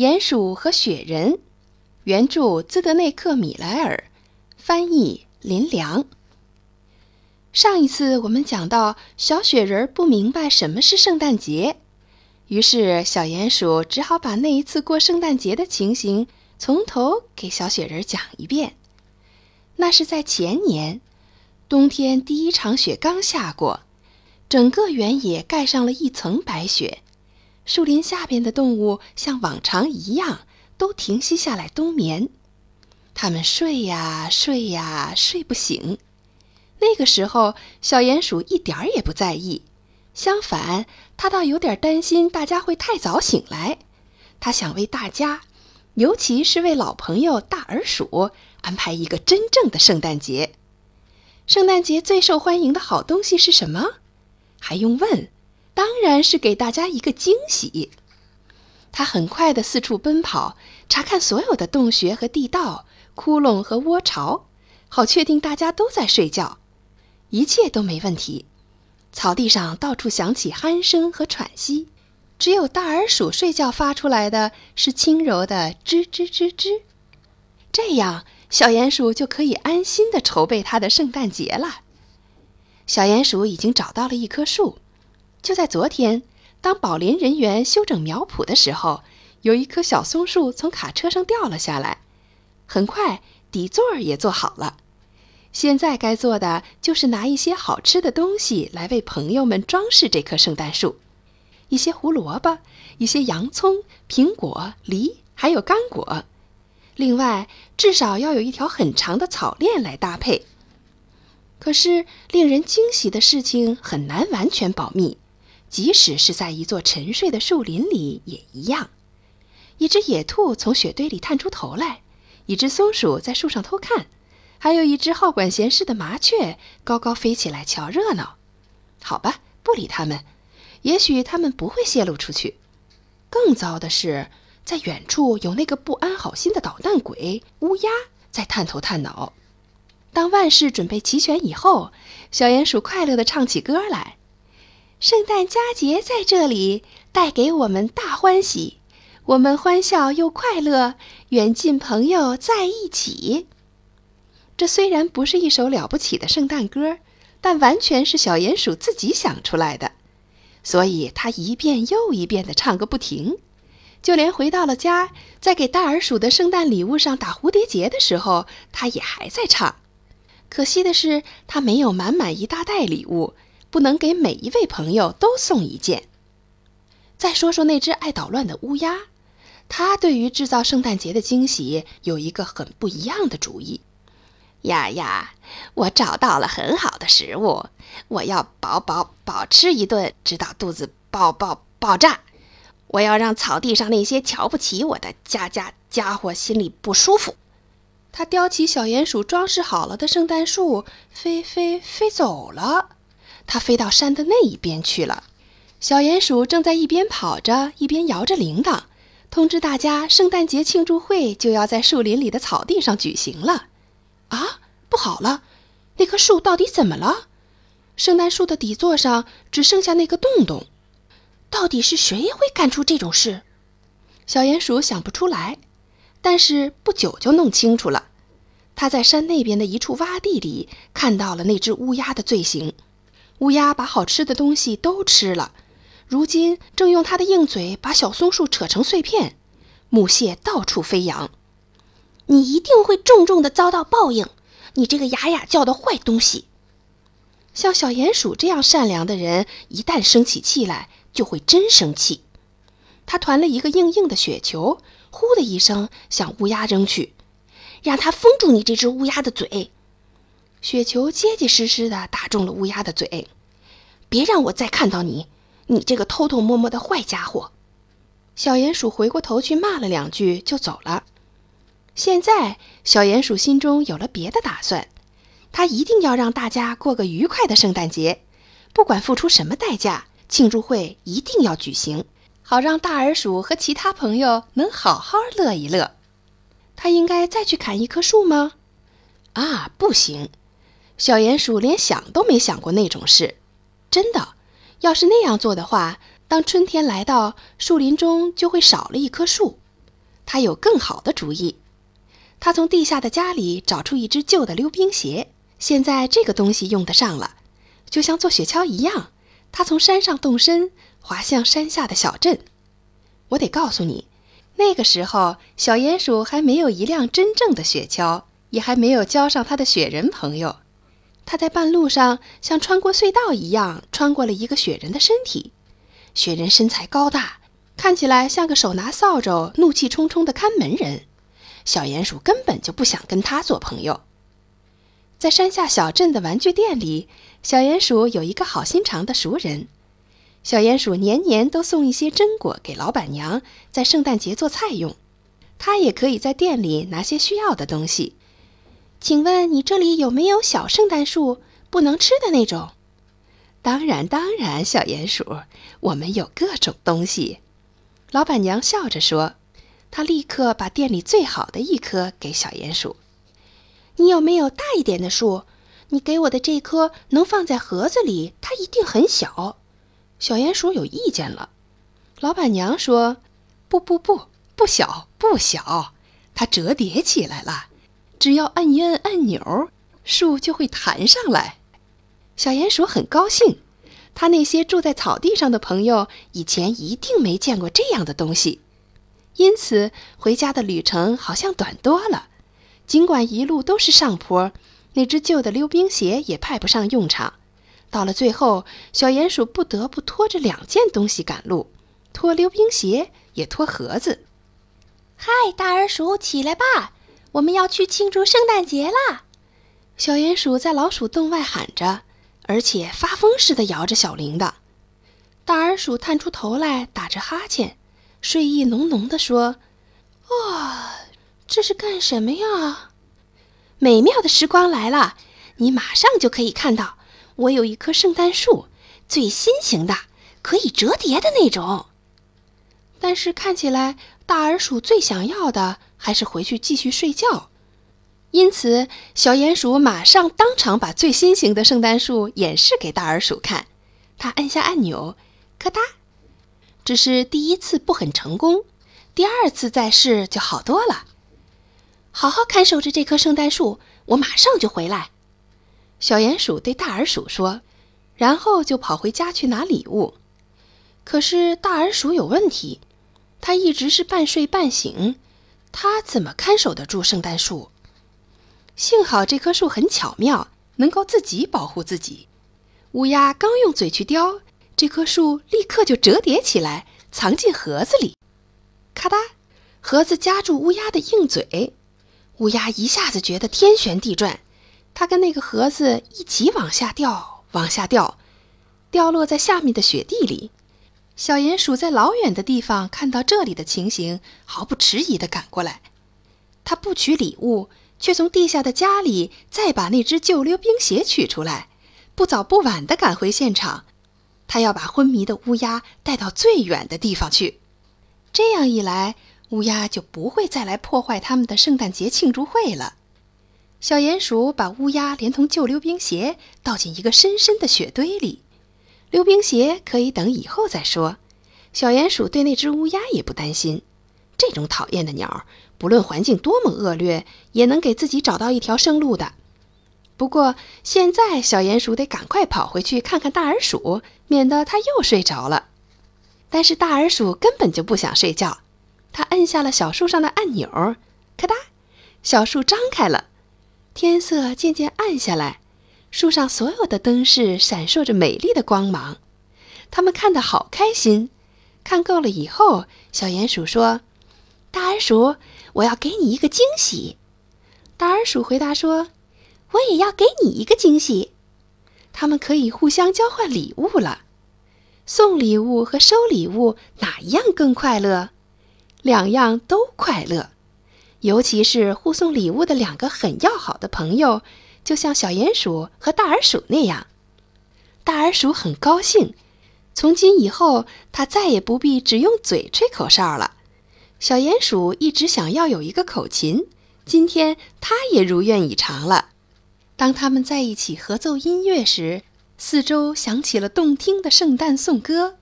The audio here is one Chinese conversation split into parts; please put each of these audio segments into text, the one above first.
鼹鼠和雪人》，原著兹德内克·米莱尔，翻译林良。上一次我们讲到，小雪人不明白什么是圣诞节，于是小鼹鼠只好把那一次过圣诞节的情形从头给小雪人讲一遍。那是在前年，冬天第一场雪刚下过，整个原野盖上了一层白雪。树林下边的动物像往常一样，都停息下来冬眠。它们睡呀睡呀睡不醒。那个时候，小鼹鼠一点儿也不在意，相反，它倒有点担心大家会太早醒来。它想为大家，尤其是为老朋友大耳鼠安排一个真正的圣诞节。圣诞节最受欢迎的好东西是什么？还用问？当然是给大家一个惊喜。他很快地四处奔跑，查看所有的洞穴和地道、窟窿和窝巢，好确定大家都在睡觉。一切都没问题。草地上到处响起鼾声和喘息，只有大耳鼠睡觉发出来的是轻柔的吱吱吱吱。这样，小鼹鼠就可以安心地筹备它的圣诞节了。小鼹鼠已经找到了一棵树。就在昨天，当保林人员修整苗圃的时候，有一棵小松树从卡车上掉了下来。很快，底座也做好了。现在该做的就是拿一些好吃的东西来为朋友们装饰这棵圣诞树：一些胡萝卜，一些洋葱、苹果、梨，还有干果。另外，至少要有一条很长的草链来搭配。可是，令人惊喜的事情很难完全保密。即使是在一座沉睡的树林里也一样。一只野兔从雪堆里探出头来，一只松鼠在树上偷看，还有一只好管闲事的麻雀高高飞起来瞧热闹。好吧，不理他们，也许他们不会泄露出去。更糟的是，在远处有那个不安好心的捣蛋鬼乌鸦在探头探脑。当万事准备齐全以后，小鼹鼠快乐地唱起歌来。圣诞佳节在这里带给我们大欢喜，我们欢笑又快乐，远近朋友在一起。这虽然不是一首了不起的圣诞歌，但完全是小鼹鼠自己想出来的，所以他一遍又一遍地唱个不停。就连回到了家，在给大耳鼠的圣诞礼物上打蝴蝶结的时候，他也还在唱。可惜的是，他没有满满一大袋礼物。不能给每一位朋友都送一件。再说说那只爱捣乱的乌鸦，它对于制造圣诞节的惊喜有一个很不一样的主意。呀呀，我找到了很好的食物，我要饱饱饱吃一顿，直到肚子爆爆爆炸。我要让草地上那些瞧不起我的家家家伙心里不舒服。他叼起小鼹鼠装饰好了的圣诞树，飞飞飞走了。它飞到山的那一边去了。小鼹鼠正在一边跑着，一边摇着铃铛，通知大家，圣诞节庆祝会就要在树林里的草地上举行了。啊，不好了！那棵树到底怎么了？圣诞树的底座上只剩下那个洞洞。到底是谁会干出这种事？小鼹鼠想不出来，但是不久就弄清楚了。他在山那边的一处洼地里看到了那只乌鸦的罪行。乌鸦把好吃的东西都吃了，如今正用它的硬嘴把小松树扯成碎片，木屑到处飞扬。你一定会重重的遭到报应，你这个哑哑叫的坏东西！像小鼹鼠这样善良的人，一旦生起气来，就会真生气。他团了一个硬硬的雪球，呼的一声向乌鸦扔去，让它封住你这只乌鸦的嘴。雪球结结实实的打中了乌鸦的嘴，别让我再看到你，你这个偷偷摸摸的坏家伙！小鼹鼠回过头去骂了两句就走了。现在，小鼹鼠心中有了别的打算，他一定要让大家过个愉快的圣诞节，不管付出什么代价，庆祝会一定要举行，好让大耳鼠和其他朋友能好好乐一乐。他应该再去砍一棵树吗？啊，不行！小鼹鼠连想都没想过那种事，真的，要是那样做的话，当春天来到，树林中就会少了一棵树。他有更好的主意。他从地下的家里找出一只旧的溜冰鞋，现在这个东西用得上了，就像坐雪橇一样。他从山上动身，滑向山下的小镇。我得告诉你，那个时候小鼹鼠还没有一辆真正的雪橇，也还没有交上他的雪人朋友。他在半路上像穿过隧道一样穿过了一个雪人的身体。雪人身材高大，看起来像个手拿扫帚、怒气冲冲的看门人。小鼹鼠根本就不想跟他做朋友。在山下小镇的玩具店里，小鼹鼠有一个好心肠的熟人。小鼹鼠年年都送一些榛果给老板娘，在圣诞节做菜用。他也可以在店里拿些需要的东西。请问你这里有没有小圣诞树，不能吃的那种？当然，当然，小鼹鼠，我们有各种东西。老板娘笑着说。她立刻把店里最好的一棵给小鼹鼠。你有没有大一点的树？你给我的这棵能放在盒子里，它一定很小。小鼹鼠有意见了。老板娘说：“不不不，不小不小，它折叠起来了，只要按一按按钮，树就会弹上来。”小鼹鼠很高兴。它那些住在草地上的朋友以前一定没见过这样的东西。因此，回家的旅程好像短多了。尽管一路都是上坡，那只旧的溜冰鞋也派不上用场。到了最后，小鼹鼠不得不拖着两件东西赶路：拖溜冰鞋，也拖盒子。嗨，大耳鼠，起来吧！我们要去庆祝圣诞节啦！小鼹鼠在老鼠洞外喊着，而且发疯似的摇着小铃铛。大耳鼠探出头来，打着哈欠。睡意浓浓的说：“啊，这是干什么呀？美妙的时光来了，你马上就可以看到，我有一棵圣诞树，最新型的，可以折叠的那种。但是看起来，大耳鼠最想要的还是回去继续睡觉。因此，小鼹鼠马上当场把最新型的圣诞树演示给大耳鼠看。他按下按钮，咔嗒。”只是第一次不很成功，第二次再试就好多了。好好看守着这棵圣诞树，我马上就回来。小鼹鼠对大耳鼠说，然后就跑回家去拿礼物。可是大耳鼠有问题，它一直是半睡半醒，它怎么看守得住圣诞树？幸好这棵树很巧妙，能够自己保护自己。乌鸦刚用嘴去叼。这棵树立刻就折叠起来，藏进盒子里。咔嗒，盒子夹住乌鸦的硬嘴，乌鸦一下子觉得天旋地转，它跟那个盒子一起往下掉，往下掉，掉落在下面的雪地里。小鼹鼠在老远的地方看到这里的情形，毫不迟疑地赶过来。他不取礼物，却从地下的家里再把那只旧溜冰鞋取出来，不早不晚地赶回现场。他要把昏迷的乌鸦带到最远的地方去，这样一来，乌鸦就不会再来破坏他们的圣诞节庆祝会了。小鼹鼠把乌鸦连同旧溜冰鞋倒进一个深深的雪堆里，溜冰鞋可以等以后再说。小鼹鼠对那只乌鸦也不担心，这种讨厌的鸟，不论环境多么恶劣，也能给自己找到一条生路的。不过现在，小鼹鼠得赶快跑回去看看大耳鼠，免得它又睡着了。但是大耳鼠根本就不想睡觉，它摁下了小树上的按钮，咔嗒，小树张开了，天色渐渐暗下来，树上所有的灯饰闪烁着美丽的光芒，它们看得好开心。看够了以后，小鼹鼠说：“大耳鼠，我要给你一个惊喜。”大耳鼠回答说。我也要给你一个惊喜，他们可以互相交换礼物了。送礼物和收礼物哪一样更快乐？两样都快乐，尤其是互送礼物的两个很要好的朋友，就像小鼹鼠和大耳鼠那样。大耳鼠很高兴，从今以后他再也不必只用嘴吹口哨了。小鼹鼠一直想要有一个口琴，今天他也如愿以偿了。当他们在一起合奏音乐时，四周响起了动听的圣诞颂歌，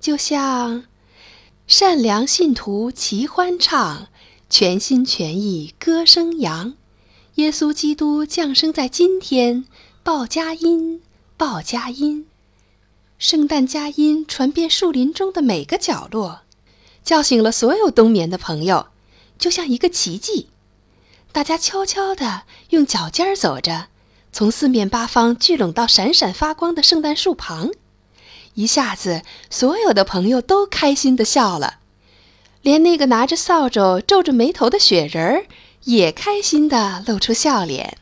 就像善良信徒齐欢唱，全心全意歌声扬。耶稣基督降生在今天，报佳音，报佳音。圣诞佳音传遍树林中的每个角落，叫醒了所有冬眠的朋友，就像一个奇迹。大家悄悄地用脚尖儿走着，从四面八方聚拢到闪闪发光的圣诞树旁。一下子，所有的朋友都开心地笑了，连那个拿着扫帚、皱着眉头的雪人儿也开心地露出笑脸。